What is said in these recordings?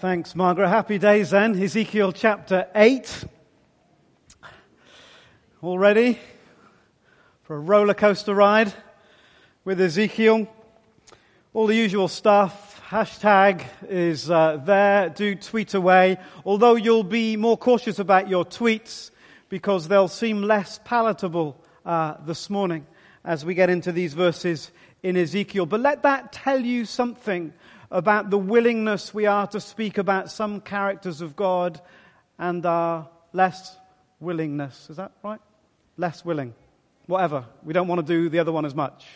Thanks, Margaret. Happy days then. Ezekiel chapter 8. All ready for a roller coaster ride with Ezekiel? All the usual stuff. Hashtag is uh, there. Do tweet away. Although you'll be more cautious about your tweets because they'll seem less palatable uh, this morning as we get into these verses in Ezekiel. But let that tell you something about the willingness we are to speak about some characters of God and our less willingness. Is that right? Less willing. Whatever. We don't want to do the other one as much.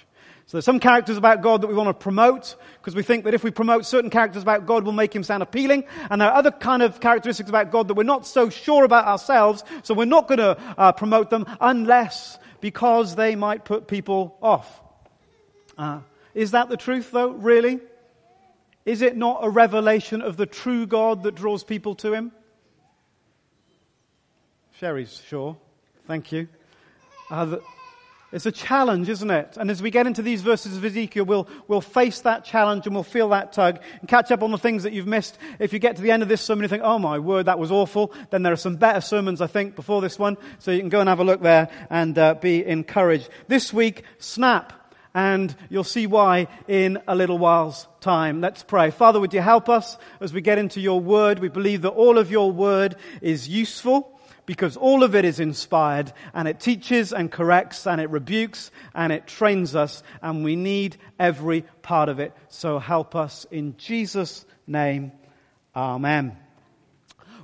So there's some characters about God that we want to promote because we think that if we promote certain characters about God, we'll make him sound appealing. And there are other kind of characteristics about God that we're not so sure about ourselves, so we're not going to uh, promote them unless because they might put people off. Uh, is that the truth though, really? Is it not a revelation of the true God that draws people to Him? Sherry's sure. Thank you. Uh, the, it's a challenge, isn't it? And as we get into these verses of Ezekiel, we'll, we'll face that challenge and we'll feel that tug and catch up on the things that you've missed. If you get to the end of this sermon and you think, oh my word, that was awful, then there are some better sermons, I think, before this one. So you can go and have a look there and uh, be encouraged. This week, snap and you'll see why in a little while's time. Let's pray. Father, would you help us as we get into your word? We believe that all of your word is useful because all of it is inspired and it teaches and corrects and it rebukes and it trains us and we need every part of it. So help us in Jesus' name. Amen.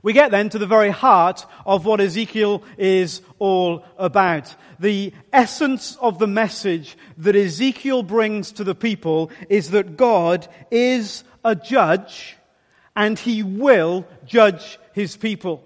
We get then to the very heart of what Ezekiel is all about. The essence of the message that Ezekiel brings to the people is that God is a judge and he will judge his people.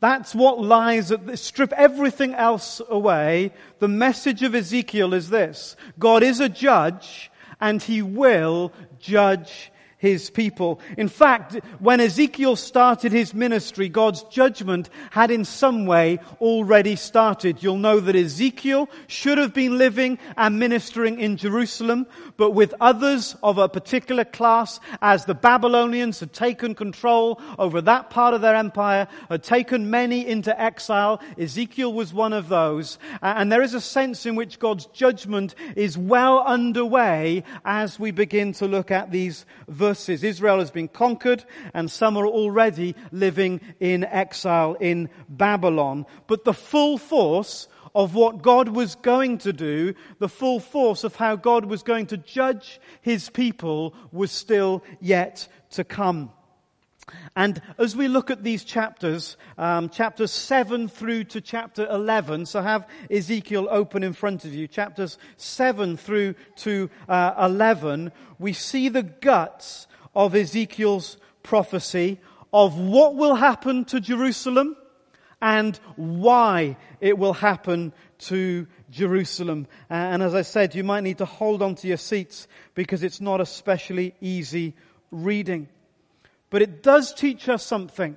That's what lies at this. Strip everything else away. The message of Ezekiel is this. God is a judge and he will judge his people. In fact, when Ezekiel started his ministry, God's judgment had in some way already started. You'll know that Ezekiel should have been living and ministering in Jerusalem, but with others of a particular class as the Babylonians had taken control over that part of their empire, had taken many into exile. Ezekiel was one of those. And there is a sense in which God's judgment is well underway as we begin to look at these verses verses. Israel has been conquered and some are already living in exile in Babylon. But the full force of what God was going to do, the full force of how God was going to judge his people was still yet to come. And as we look at these chapters, um, chapters 7 through to chapter 11, so have Ezekiel open in front of you, chapters 7 through to uh, 11, we see the guts of Ezekiel's prophecy of what will happen to Jerusalem and why it will happen to Jerusalem. And as I said, you might need to hold on to your seats because it's not especially easy reading. But it does teach us something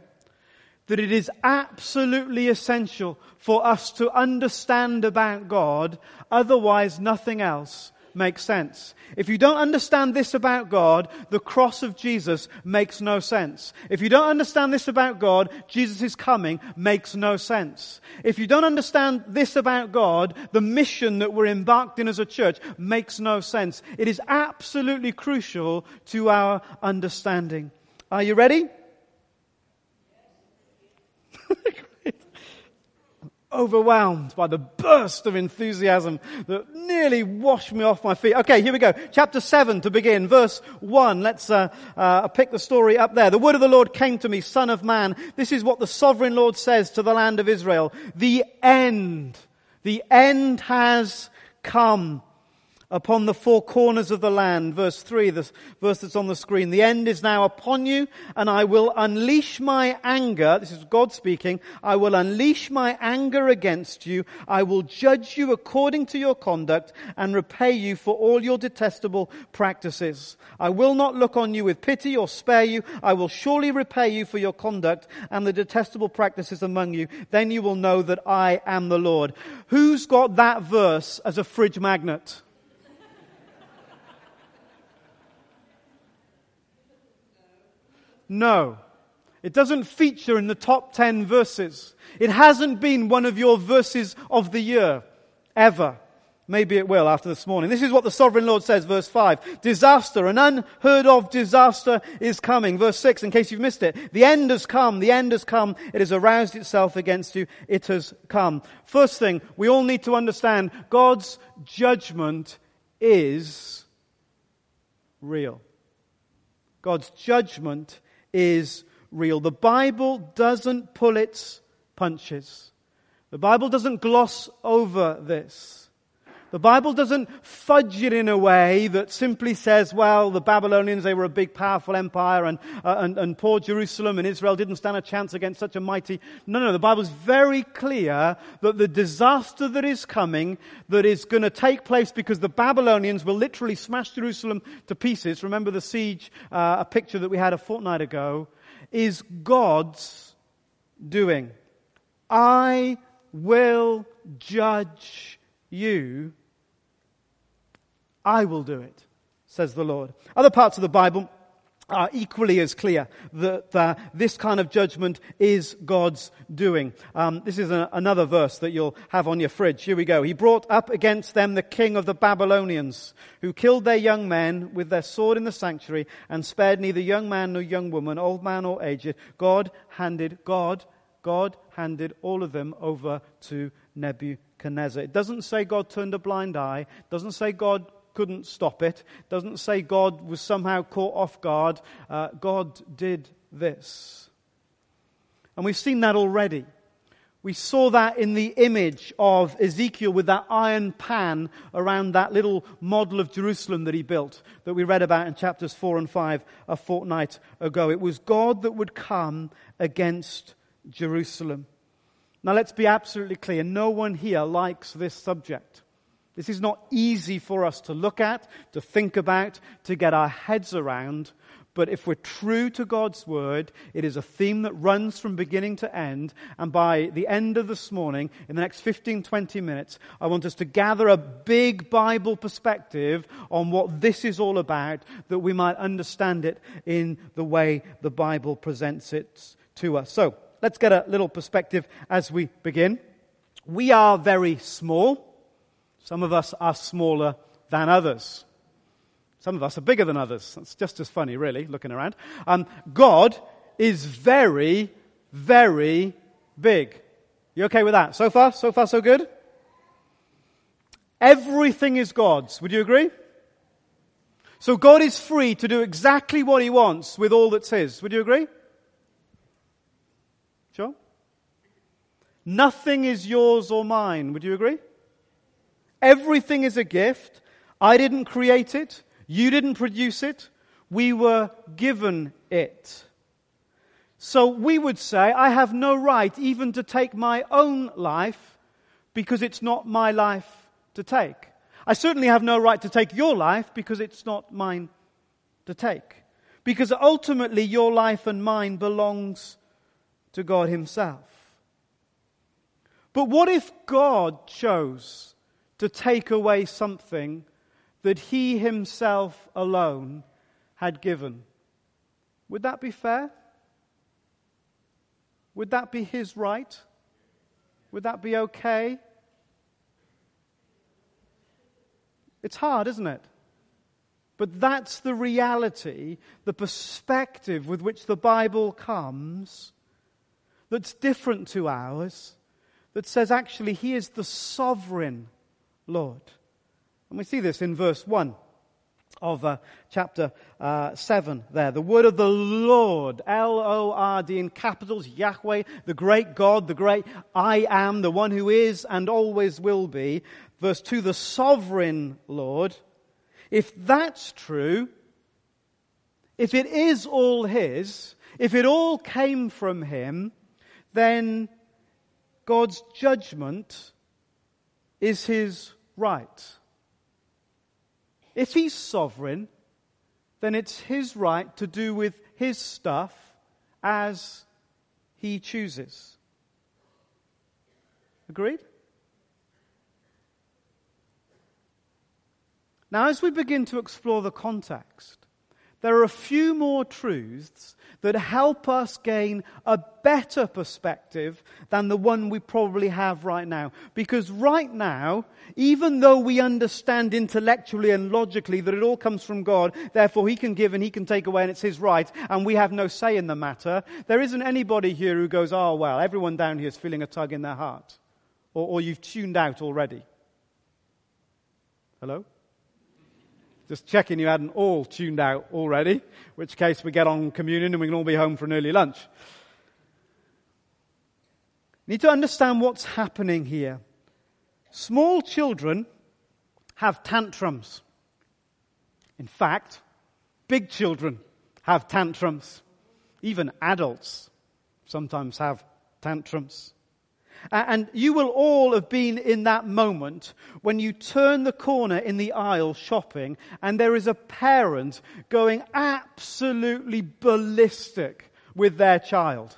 that it is absolutely essential for us to understand about God, otherwise nothing else makes sense. If you don't understand this about God, the cross of Jesus makes no sense. If you don't understand this about God, Jesus' coming makes no sense. If you don't understand this about God, the mission that we're embarked in as a church makes no sense. It is absolutely crucial to our understanding. Are you ready? overwhelmed by the burst of enthusiasm that nearly washed me off my feet. Okay, here we go. Chapter 7 to begin, verse 1. Let's uh, uh, pick the story up there. The word of the Lord came to me, son of man. This is what the sovereign Lord says to the land of Israel. The end. The end has come upon the four corners of the land. Verse 3, the verse that's on the screen. The end is now upon you, and I will unleash my anger. This is God speaking. I will unleash my anger against you. I will judge you according to your conduct and repay you for all your detestable practices. I will not look on you with pity or spare you. I will surely repay you for your conduct and the detestable practices among you. Then you will know that I am the Lord. Who's got that verse as a fridge magnet? No. It doesn't feature in the top 10 verses. It hasn't been one of your verses of the year, ever. Maybe it will after this morning. This is what the sovereign Lord says, verse 5. Disaster, an unheard of disaster is coming. Verse 6, in case you've missed it. The end has come, the end has come. It has aroused itself against you. It has come. First thing, we all need to understand God's judgment is real. God's judgment is real. The Bible doesn't pull its punches. The Bible doesn't gloss over this. The Bible doesn't fudge it in a way that simply says, well, the Babylonians, they were a big, powerful empire and, uh, and, and poor Jerusalem and Israel didn't stand a chance against such a mighty. No, no, the Bible is very clear that the disaster that is coming, that is going to take place because the Babylonians will literally smash Jerusalem to pieces. Remember the siege, uh, a picture that we had a fortnight ago, is God's doing. I will judge you I will do it, says the Lord. Other parts of the Bible are equally as clear that uh, this kind of judgment is God's doing. Um, this is a, another verse that you'll have on your fridge. Here we go. He brought up against them the king of the Babylonians, who killed their young men with their sword in the sanctuary and spared neither young man nor young woman, old man or aged. God handed, God, God handed all of them over to Nebuchadnezzar. It doesn't say God turned a blind eye. It doesn't say God couldn't stop it. doesn't say God was somehow caught off guard. Uh, God did this. And we've seen that already. We saw that in the image of Ezekiel with that iron pan around that little model of Jerusalem that he built that we read about in chapters 4 and 5 a fortnight ago. It was God that would come against Jerusalem. Now let's be absolutely clear. No one here likes this subject. This is not easy for us to look at, to think about, to get our heads around. But if we're true to God's word, it is a theme that runs from beginning to end. And by the end of this morning, in the next 15, 20 minutes, I want us to gather a big Bible perspective on what this is all about, that we might understand it in the way the Bible presents it to us. So, let's get a little perspective as we begin. We are very small. Some of us are smaller than others. Some of us are bigger than others. That's just as funny, really, looking around. Um, God is very, very big. You okay with that? So far? So far, so good? Everything is God's. Would you agree? So God is free to do exactly what He wants with all that's His. Would you agree? Sure? Nothing is yours or mine. Would you agree? Everything is a gift. I didn't create it. You didn't produce it. We were given it. So we would say, I have no right even to take my own life because it's not my life to take. I certainly have no right to take your life because it's not mine to take. Because ultimately your life and mine belongs to God Himself. But what if God chose to take away something that he himself alone had given. Would that be fair? Would that be his right? Would that be okay? It's hard, isn't it? But that's the reality, the perspective with which the Bible comes that's different to ours, that says actually he is the sovereign Lord. And we see this in verse 1 of uh, chapter uh, 7 there. The word of the Lord, L O R D in capitals, Yahweh, the great God, the great I am, the one who is and always will be. Verse 2, the sovereign Lord. If that's true, if it is all His, if it all came from Him, then God's judgment is His right. If he's sovereign, then it's his right to do with his stuff as he chooses. Agreed? Now, as we begin to explore the context, there are a few more truths that help us gain a better perspective than the one we probably have right now. Because right now, even though we understand intellectually and logically that it all comes from God, therefore He can give and He can take away and it's His right, and we have no say in the matter, there isn't anybody here who goes, oh well, everyone down here is feeling a tug in their heart. Or, or you've tuned out already. Hello? Just checking you hadn't all tuned out already, which case we get on communion and we can all be home for an early lunch. You Need to understand what's happening here. Small children have tantrums. In fact, big children have tantrums. Even adults sometimes have tantrums. And you will all have been in that moment when you turn the corner in the aisle shopping and there is a parent going absolutely ballistic with their child.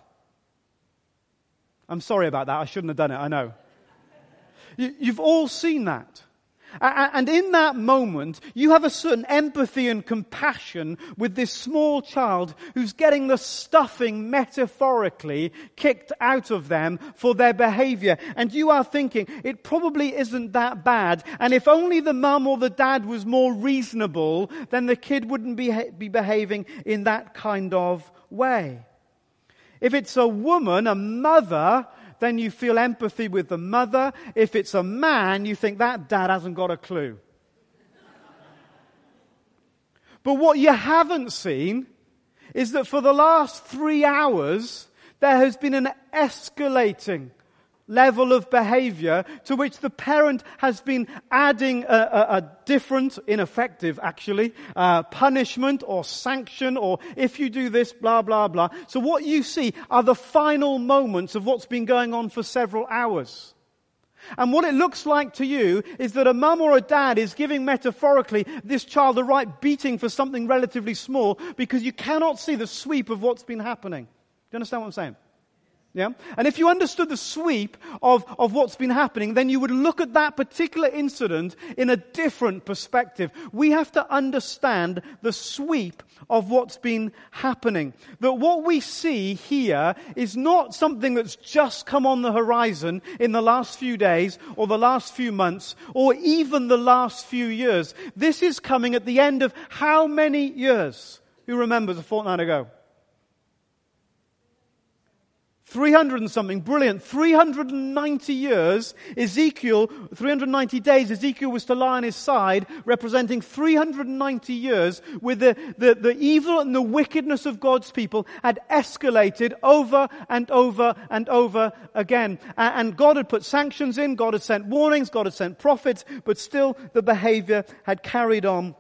I'm sorry about that. I shouldn't have done it. I know. You've all seen that. And in that moment, you have a certain empathy and compassion with this small child who's getting the stuffing metaphorically kicked out of them for their behavior. And you are thinking, it probably isn't that bad. And if only the mum or the dad was more reasonable, then the kid wouldn't be, be behaving in that kind of way. If it's a woman, a mother, then you feel empathy with the mother. If it's a man, you think that dad hasn't got a clue. but what you haven't seen is that for the last three hours, there has been an escalating level of behavior to which the parent has been adding a, a, a different, ineffective actually, uh, punishment or sanction or if you do this, blah, blah, blah. So what you see are the final moments of what's been going on for several hours. And what it looks like to you is that a mum or a dad is giving metaphorically this child the right beating for something relatively small because you cannot see the sweep of what's been happening. Do you understand what I'm saying? Yeah? And if you understood the sweep of, of what's been happening, then you would look at that particular incident in a different perspective. We have to understand the sweep of what's been happening. That what we see here is not something that's just come on the horizon in the last few days or the last few months or even the last few years. This is coming at the end of how many years? Who remembers a fortnight ago? 300 and something, brilliant. 390 years, Ezekiel, 390 days, Ezekiel was to lie on his side, representing 390 years with the, the, the evil and the wickedness of God's people had escalated over and over and over again. And God had put sanctions in, God had sent warnings, God had sent prophets, but still the behavior had carried on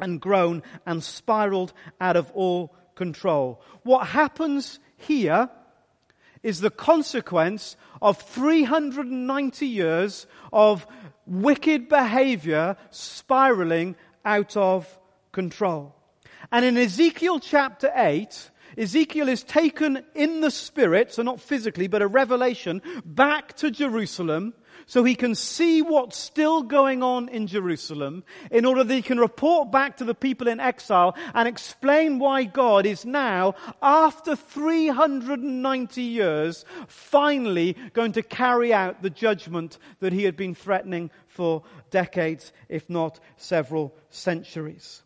and grown and spiraled out of all control. What happens here is the consequence of 390 years of wicked behavior spiraling out of control. And in Ezekiel chapter 8, Ezekiel is taken in the spirit, so not physically, but a revelation, back to Jerusalem so he can see what's still going on in Jerusalem in order that he can report back to the people in exile and explain why God is now, after 390 years, finally going to carry out the judgment that he had been threatening for decades, if not several centuries.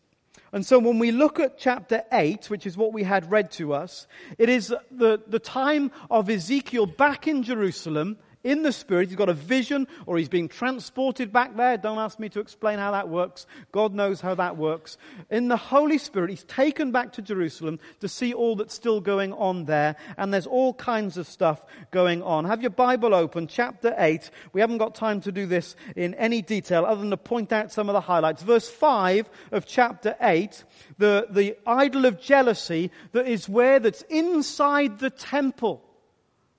And so when we look at chapter 8, which is what we had read to us, it is the, the time of Ezekiel back in Jerusalem in the Spirit. He's got a vision or he's being transported back there. Don't ask me to explain how that works. God knows how that works. In the Holy Spirit, he's taken back to Jerusalem to see all that's still going on there. And there's all kinds of stuff going on. Have your Bible open, chapter 8. We haven't got time to do this in any detail other than to point out some of the highlights. Verse 5 of chapter 8, the, the idol of jealousy that is where that's inside the temple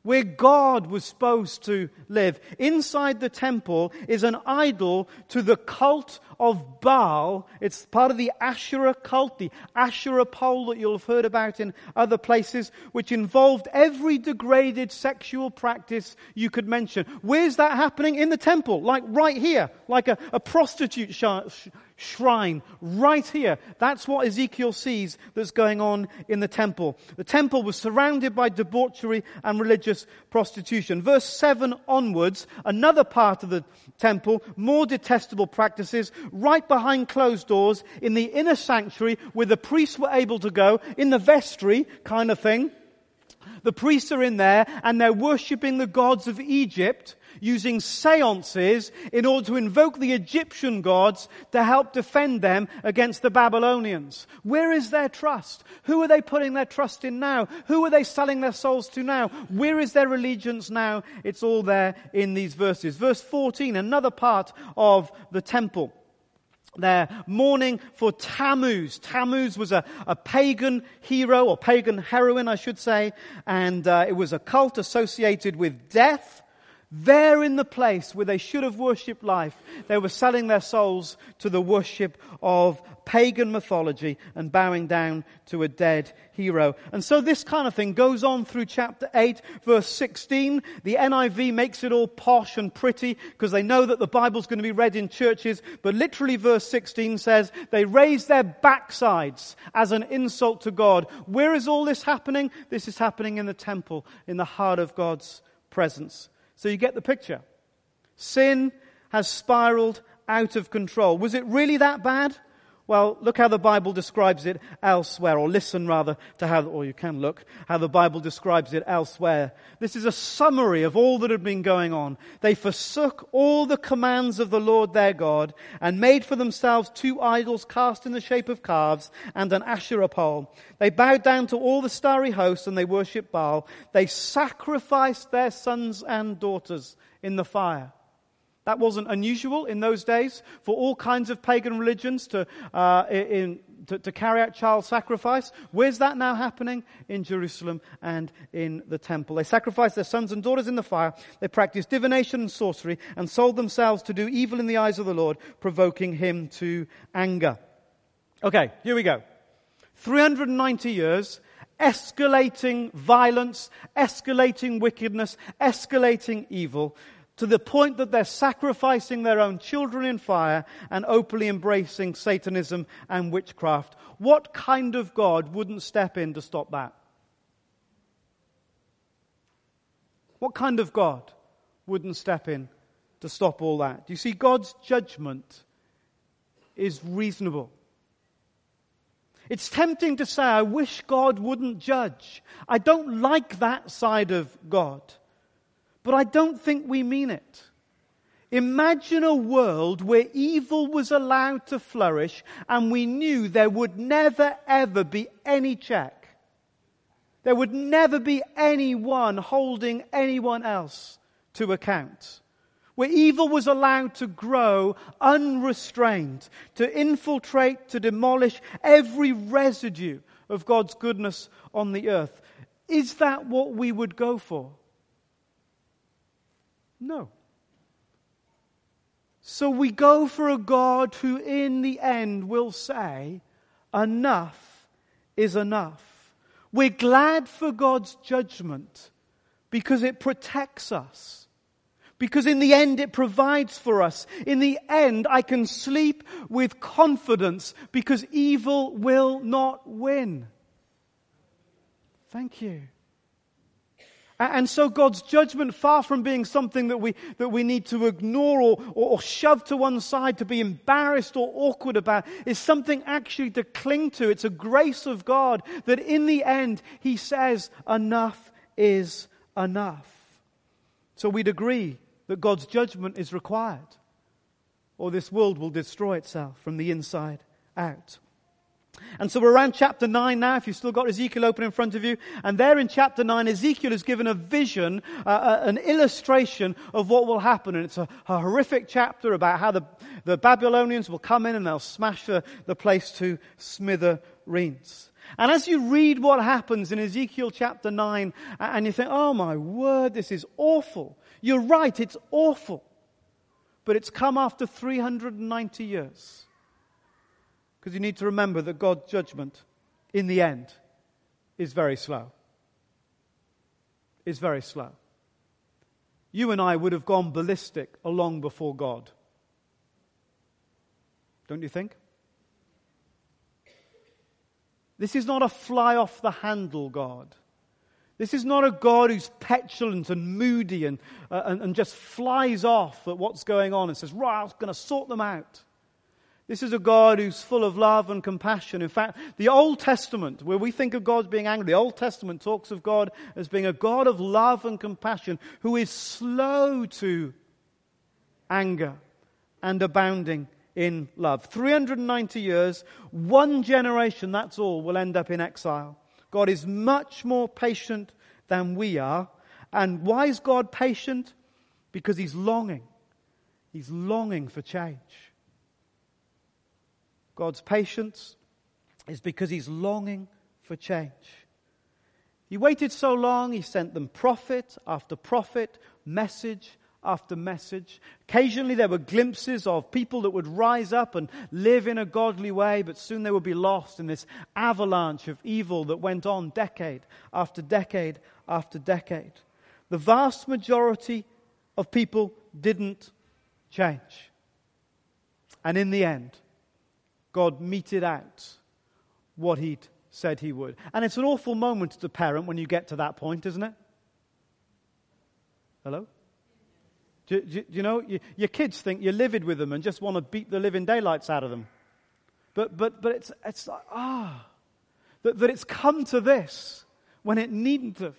where God was supposed to live. Inside the temple is an idol to the cult of Baal. It's part of the Asherah cult, the Asherah pole that you'll have heard about in other places, which involved every degraded sexual practice you could mention. Where's that happening? In the temple, like right here, like a, a prostitute sh- shrine right here. That's what Ezekiel sees that's going on in the temple. The temple was surrounded by debauchery and religious prostitution. Verse 7 onwards, another part of the temple, more detestable practices, right behind closed doors in the inner sanctuary where the priests were able to go, in the vestry kind of thing. The priests are in there and they're worshipping the gods of Egypt using seances in order to invoke the Egyptian gods to help defend them against the Babylonians. Where is their trust? Who are they putting their trust in now? Who are they selling their souls to now? Where is their allegiance now? It's all there in these verses. Verse 14, another part of the temple. They're mourning for Tammuz. Tammuz was a, a pagan hero, or pagan heroine, I should say, and uh, it was a cult associated with death there in the place where they should have worshipped life, they were selling their souls to the worship of pagan mythology and bowing down to a dead hero. And so this kind of thing goes on through chapter 8, verse 16. The NIV makes it all posh and pretty because they know that the Bible's going to be read in churches. But literally verse 16 says they raise their backsides as an insult to God. Where is all this happening? This is happening in the temple, in the heart of God's presence. So you get the picture. Sin has spiraled out of control. Was it really that bad? Well, look how the Bible describes it elsewhere, or listen rather to how, or you can look, how the Bible describes it elsewhere. This is a summary of all that had been going on. They forsook all the commands of the Lord their God and made for themselves two idols cast in the shape of calves and an Asherah pole. They bowed down to all the starry hosts and they worshipped Baal. They sacrificed their sons and daughters in the fire. That wasn't unusual in those days for all kinds of pagan religions to, uh, in, to, to, carry out child sacrifice. Where's that now happening? In Jerusalem and in the temple. They sacrificed their sons and daughters in the fire. They practiced divination and sorcery and sold themselves to do evil in the eyes of the Lord, provoking him to anger. Okay, here we go. 390 years, escalating violence, escalating wickedness, escalating evil, to the point that they're sacrificing their own children in fire and openly embracing Satanism and witchcraft. What kind of God wouldn't step in to stop that? What kind of God wouldn't step in to stop all that? You see, God's judgment is reasonable. It's tempting to say, I wish God wouldn't judge. I don't like that side of God. But I don't think we mean it. Imagine a world where evil was allowed to flourish and we knew there would never ever be any check. There would never be anyone holding anyone else to account where evil was allowed to grow unrestrained, to infiltrate, to demolish every residue of God's goodness on the earth. Is that what we would go for? No. So we go for a God who, in the end, will say, Enough is enough. We're glad for God's judgment because it protects us. Because in the end it provides for us. In the end I can sleep with confidence because evil will not win. Thank you. And so God's judgment, far from being something that we, that we need to ignore or, or, or, shove to one side to be embarrassed or awkward about, is something actually to cling to. It's a grace of God that in the end, He says, enough is enough. So we'd agree that God's judgment is required, or this world will destroy itself from the inside out. And so we're around chapter 9 now, if you've still got Ezekiel open in front of you. And there in chapter 9, Ezekiel is given a vision, uh, uh, an illustration of what will happen. And it's a, a, horrific chapter about how the, the Babylonians will come in and they'll smash the, the place to smithereens. And as you read what happens in Ezekiel chapter 9, and you think, oh my word, this is awful. You're right, it's awful. but it's come after 390 years. Because you need to remember that God's judgment, in the end, is very slow. Is very slow. You and I would have gone ballistic long before God. Don't you think? This is not a fly off the handle God. This is not a God who's petulant and moody and, uh, and, and, just flies off at what's going on and says, Right, I'm going to sort them out. This is a God who's full of love and compassion. In fact, the Old Testament, where we think of God as being angry, the Old Testament talks of God as being a God of love and compassion who is slow to anger and abounding in love. 390 years, one generation, that's all, will end up in exile. God is much more patient than we are. And why is God patient? Because He's longing. He's longing for change. God's patience is because He's longing for change. He waited so long, He sent them prophet after prophet, message after message. Occasionally there were glimpses of people that would rise up and live in a godly way, but soon they would be lost in this avalanche of evil that went on decade after decade after decade. The vast majority of people didn't change. And in the end, God meted out what he'd said he would. And it's an awful moment as a parent when you get to that point, isn't it? Hello? Do, do, do you know, you, your kids think you're livid with them and just want to beat the living daylights out of them. But, but, but it's, it's like, ah, that, that it's come to this when it needn't have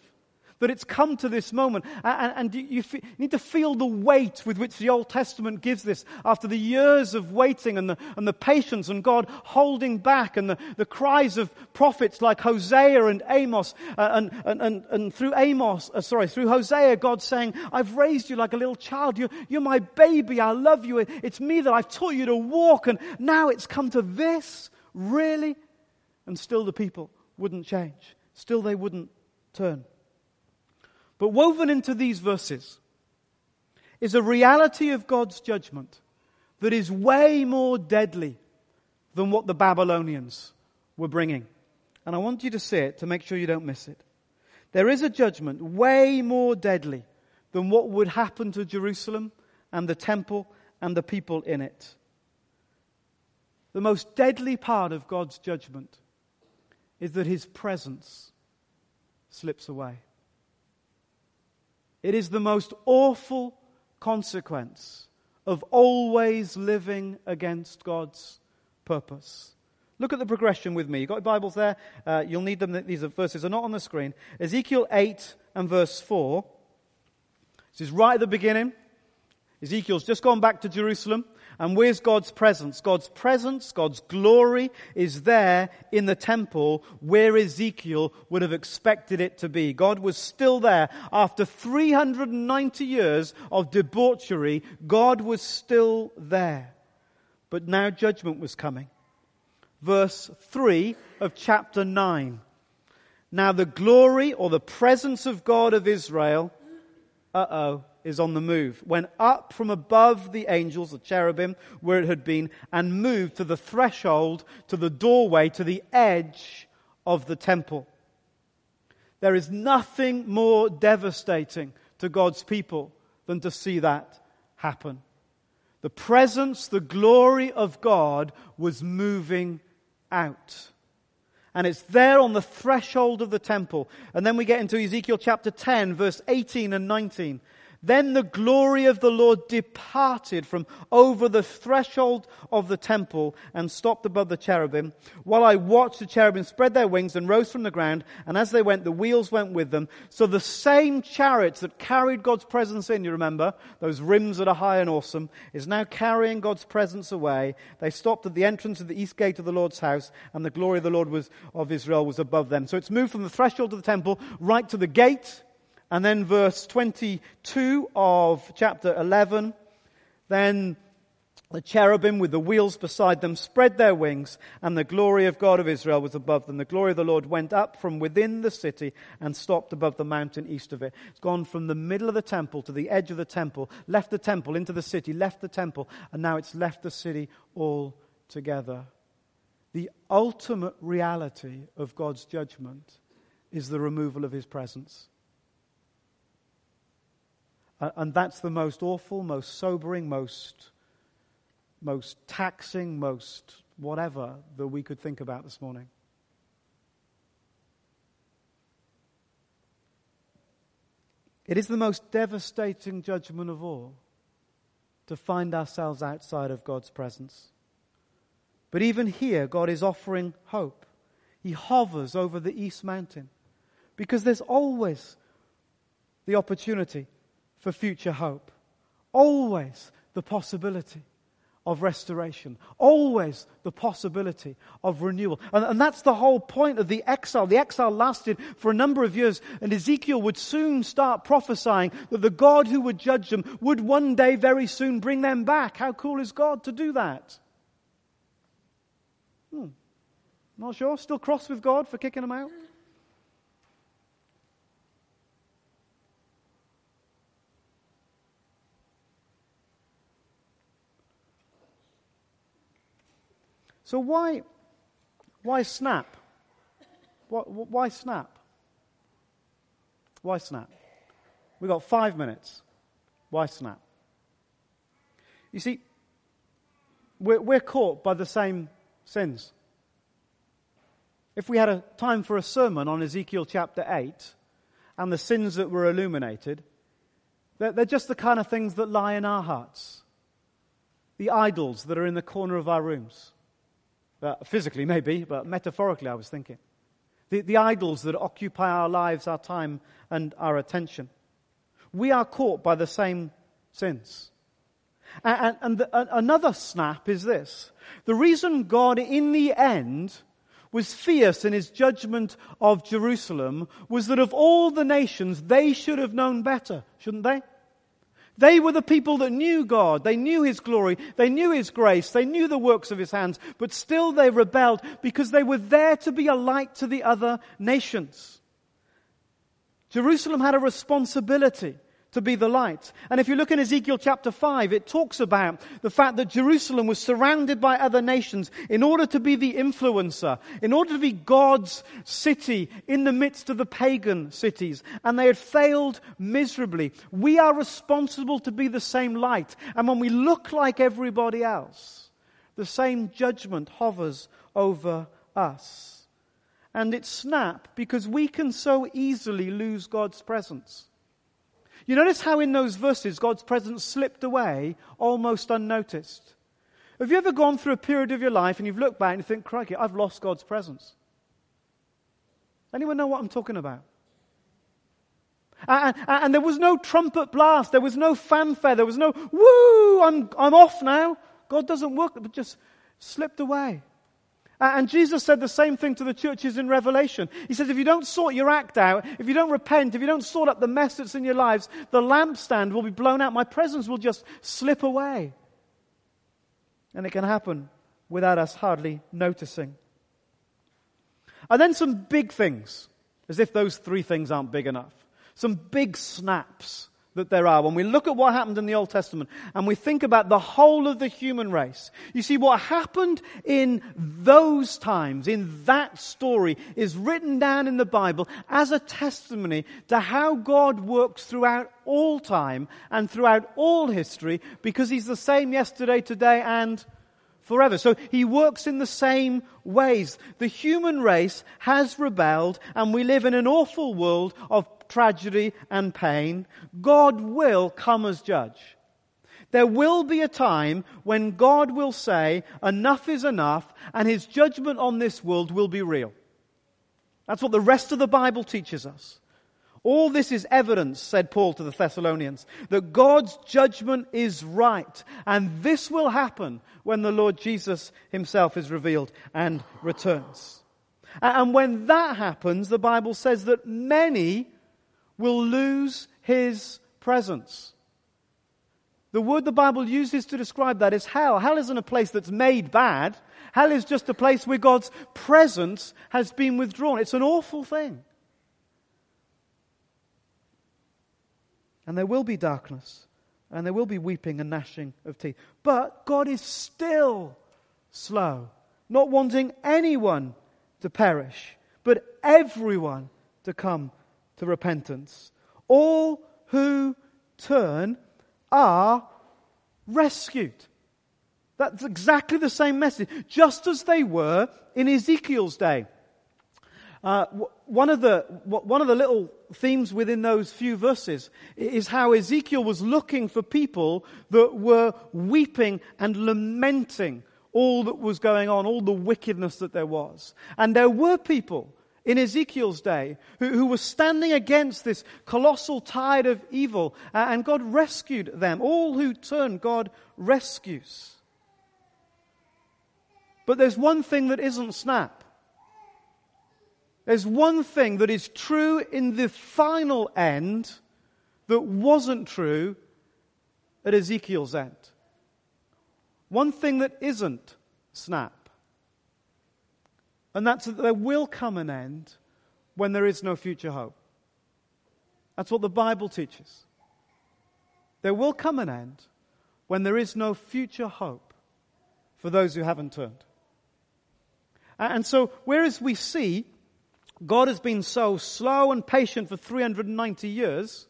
that it's come to this moment. And, and you, you, need to feel the weight with which the Old Testament gives this after the years of waiting and the, and the patience and God holding back and the, the cries of prophets like Hosea and Amos. Uh, and, and, and, and, through Amos, uh, sorry, through Hosea, God saying, I've raised you like a little child. You're, you're my baby. I love you. It's me that I've taught you to walk. And now it's come to this. Really? And still the people wouldn't change. Still they wouldn't turn. But woven into these verses is a reality of God's judgment that is way more deadly than what the Babylonians were bringing. And I want you to see it to make sure you don't miss it. There is a judgment way more deadly than what would happen to Jerusalem and the temple and the people in it. The most deadly part of God's judgment is that his presence slips away. It is the most awful consequence of always living against God's purpose. Look at the progression with me. You've got Bibles there? Uh, you'll need them. These verses are not on the screen. Ezekiel 8 and verse 4. This is right at the beginning. Ezekiel's just gone back to Jerusalem. And where's God's presence? God's presence, God's glory is there in the temple where Ezekiel would have expected it to be. God was still there. After 390 years of debauchery, God was still there. But now judgment was coming. Verse 3 of chapter 9. Now the glory or the presence of God of Israel, uh oh, is on the move, went up from above the angels, the cherubim, where it had been, and moved to the threshold, to the doorway, to the edge of the temple. There is nothing more devastating to God's people than to see that happen. The presence, the glory of God was moving out. And it's there on the threshold of the temple. And then we get into Ezekiel chapter 10, verse 18 and 19. Then the glory of the Lord departed from over the threshold of the temple and stopped above the cherubim. While I watched, the cherubim spread their wings and rose from the ground, and as they went, the wheels went with them. So the same chariots that carried God's presence in, you remember, those rims that are high and awesome, is now carrying God's presence away. They stopped at the entrance of the east gate of the Lord's house, and the glory of the Lord was, of Israel was above them. So it's moved from the threshold of the temple right to the gate and then verse 22 of chapter 11, then The cherubim with the wheels beside them spread their wings, and the glory of God of Israel was above them. The glory of the Lord went up from within the city and stopped above the mountain east of it. It's gone from the middle of the temple to the edge of the temple, left the temple into the city, left the temple, and now it's left the city altogether. The ultimate reality of God's judgment is the removal of his presence. And that's the most awful, most sobering, most most taxing, most whatever that we could think about this morning. It is the most devastating judgment of all to find ourselves outside of God's presence. But even here, God is offering hope. He hovers over the East Mountain because there's always the opportunity for future hope, always the possibility of restoration, always the possibility of renewal. And, and, that's the whole point of the exile. The exile lasted for a number of years, and Ezekiel would soon start prophesying that the God who would judge them would one day very soon bring them back. How cool is God to do that? Hmm. Not sure? Still cross with God for kicking them out? So why, why snap? Why, why snap? Why snap? We've got five minutes. Why snap? You see, we're, we're caught by the same sins. If we had a time for a sermon on Ezekiel chapter 8 and the sins that were illuminated, they're, they're just the kind of things that lie in our hearts. The idols that are in the corner of our rooms uh, physically, maybe, but metaphorically, I was thinking. The, the idols that occupy our lives, our time, and our attention. We are caught by the same sins. And, and, the, another snap is this. The reason God, in the end, was fierce in his judgment of Jerusalem was that of all the nations, they should have known better, shouldn't they? They were the people that knew God. They knew His glory. They knew His grace. They knew the works of His hands. But still they rebelled because they were there to be a light to the other nations. Jerusalem had a responsibility to be the light. And if you look in Ezekiel chapter 5, it talks about the fact that Jerusalem was surrounded by other nations in order to be the influencer, in order to be God's city in the midst of the pagan cities. And they had failed miserably. We are responsible to be the same light. And when we look like everybody else, the same judgment hovers over us. And it's snap because we can so easily lose God's presence. You notice how in those verses God's presence slipped away almost unnoticed. Have you ever gone through a period of your life and you've looked back and you think, crikey, I've lost God's presence? Anyone know what I'm talking about? And, and, and, there was no trumpet blast, there was no fanfare, there was no, woo, I'm, I'm off now. God doesn't work, but just slipped away. And Jesus said the same thing to the churches in Revelation. He says, if you don't sort your act out, if you don't repent, if you don't sort up the mess that's in your lives, the lampstand will be blown out. My presence will just slip away. And it can happen without us hardly noticing. And then some big things, as if those three things aren't big enough. Some big snaps that there are. When we look at what happened in the Old Testament and we think about the whole of the human race, you see what happened in those times, in that story, is written down in the Bible as a testimony to how God works throughout all time and throughout all history because He's the same yesterday, today, and forever. So he works in the same ways. The human race has rebelled and we live in an awful world of tragedy and pain, God will come as judge. There will be a time when God will say, enough is enough, and his judgment on this world will be real. That's what the rest of the Bible teaches us. All this is evidence, said Paul to the Thessalonians, that God's judgment is right. And this will happen when the Lord Jesus himself is revealed and returns. And when that happens, the Bible says that many will lose his presence. The word the Bible uses to describe that is hell. Hell isn't a place that's made bad. Hell is just a place where God's presence has been withdrawn. It's an awful thing. And there will be darkness, and there will be weeping and gnashing of teeth. But God is still slow, not wanting anyone to perish, but everyone to come to repentance. All who turn are rescued. That's exactly the same message, just as they were in Ezekiel's day. Uh, one, of the, one of the little themes within those few verses is how Ezekiel was looking for people that were weeping and lamenting all that was going on, all the wickedness that there was. And there were people in Ezekiel's day who, who were standing against this colossal tide of evil, uh, and God rescued them. All who turn, God rescues. But there's one thing that isn't snap. There's one thing that is true in the final end that wasn't true at Ezekiel's end. One thing that isn't snap. And that's that there will come an end when there is no future hope. That's what the Bible teaches. There will come an end when there is no future hope for those who haven't turned. And so, whereas we see God has been so slow and patient for 390 years,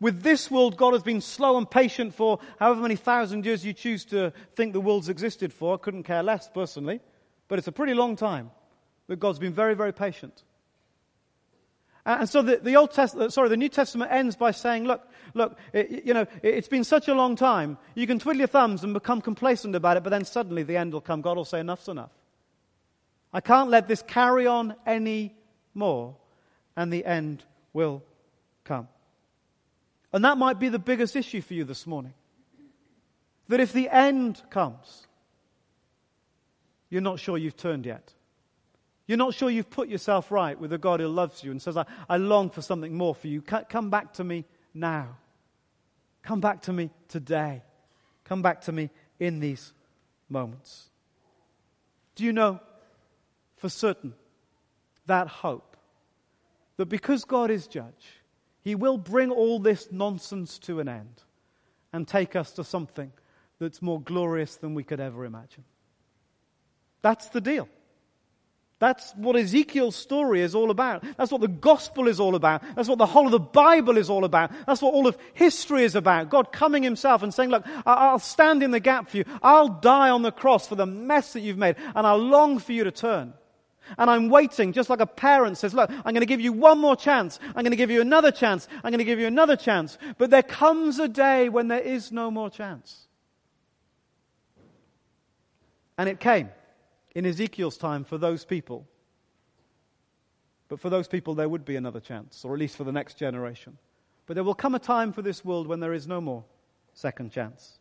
with this world, God has been slow and patient for however many thousand years you choose to think the world's existed for. I couldn't care less personally. But it's a pretty long time that God's been very, very patient. And so the, the Old Testament, uh, sorry, the New Testament ends by saying, look, look, it, you know, it, it's been such a long time. You can twiddle your thumbs and become complacent about it, but then suddenly the end will come. God will say, enough's enough. I can't let this carry on any more, and the end will come. And that might be the biggest issue for you this morning. That if the end comes, you're not sure you've turned yet. You're not sure you've put yourself right with a God who loves you and says, I, I long for something more for you. Come back to me now. Come back to me today. Come back to me in these moments. Do you know for certain that hope that because God is judge, he will bring all this nonsense to an end and take us to something that's more glorious than we could ever imagine? That's the deal. That's what Ezekiel's story is all about. That's what the gospel is all about. That's what the whole of the Bible is all about. That's what all of history is about. God coming himself and saying, look, I'll stand in the gap for you. I'll die on the cross for the mess that you've made and I long for you to turn. And I'm waiting, just like a parent says, look, I'm going to give you one more chance. I'm going to give you another chance. I'm going to give you another chance. But there comes a day when there is no more chance. And it came in Ezekiel's time for those people. But for those people, there would be another chance, or at least for the next generation. But there will come a time for this world when there is no more second chance.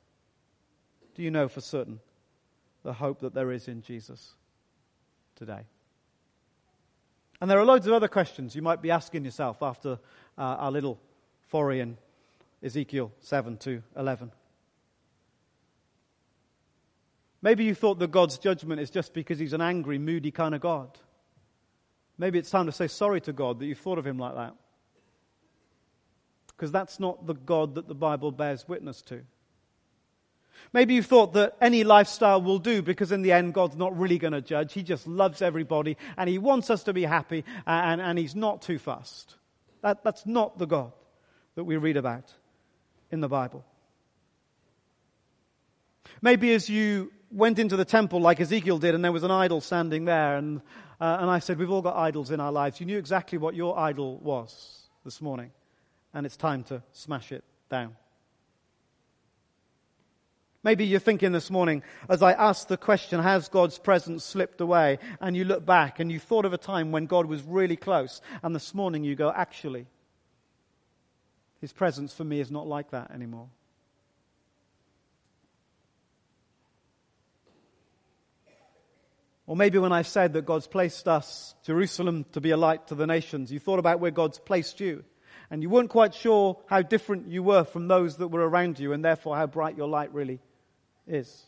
Do you know for certain the hope that there is in Jesus today? And there are loads of other questions you might be asking yourself after uh, our little foray in Ezekiel 7 to 11. Maybe you thought that God's judgment is just because he's an angry, moody kind of God. Maybe it's time to say sorry to God that you thought of him like that. Because that's not the God that the Bible bears witness to. Maybe you thought that any lifestyle will do because in the end God's not really going to judge. He just loves everybody and he wants us to be happy and, and he's not too fast. That, that's not the God that we read about in the Bible. Maybe as you went into the temple like Ezekiel did, and there was an idol standing there. And, uh, and I said, We've all got idols in our lives. You knew exactly what your idol was this morning, and it's time to smash it down. Maybe you're thinking this morning, as I asked the question, has God's presence slipped away? And you look back and you thought of a time when God was really close. And this morning you go, actually, his presence for me is not like that anymore. Or maybe when I said that God's placed us, Jerusalem, to be a light to the nations, you thought about where God's placed you. and you weren't quite sure how different you were from those that were around you, and therefore how bright your light really is.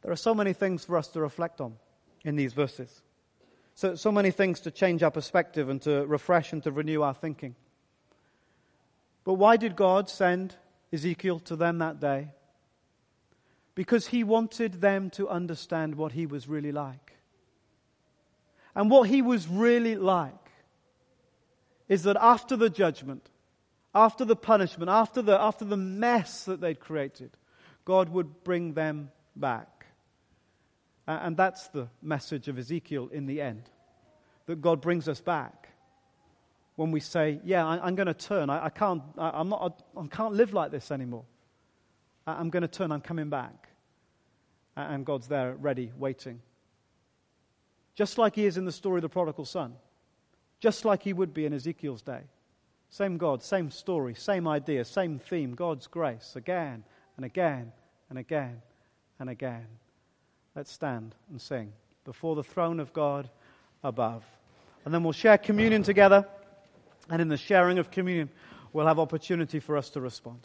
There are so many things for us to reflect on in these verses. So, so many things to change our perspective and to refresh and to renew our thinking. But why did God send Ezekiel to them that day? Because he wanted them to understand what he was really like. And what he was really like is that after the judgment, after the punishment, after the, after the mess that they'd created, God would bring them back. And that's the message of Ezekiel in the end that God brings us back when we say, Yeah, I, am going to turn. I, I can't, I, am not, I, I can't live like this anymore. I, I'm going to turn. I'm coming back. And God's there, ready, waiting. Just like he is in the story of the prodigal son, just like he would be in Ezekiel's day. Same God, same story, same idea, same theme God's grace again and again and again and again. Let's stand and sing before the throne of God above. And then we'll share communion together. And in the sharing of communion, we'll have opportunity for us to respond.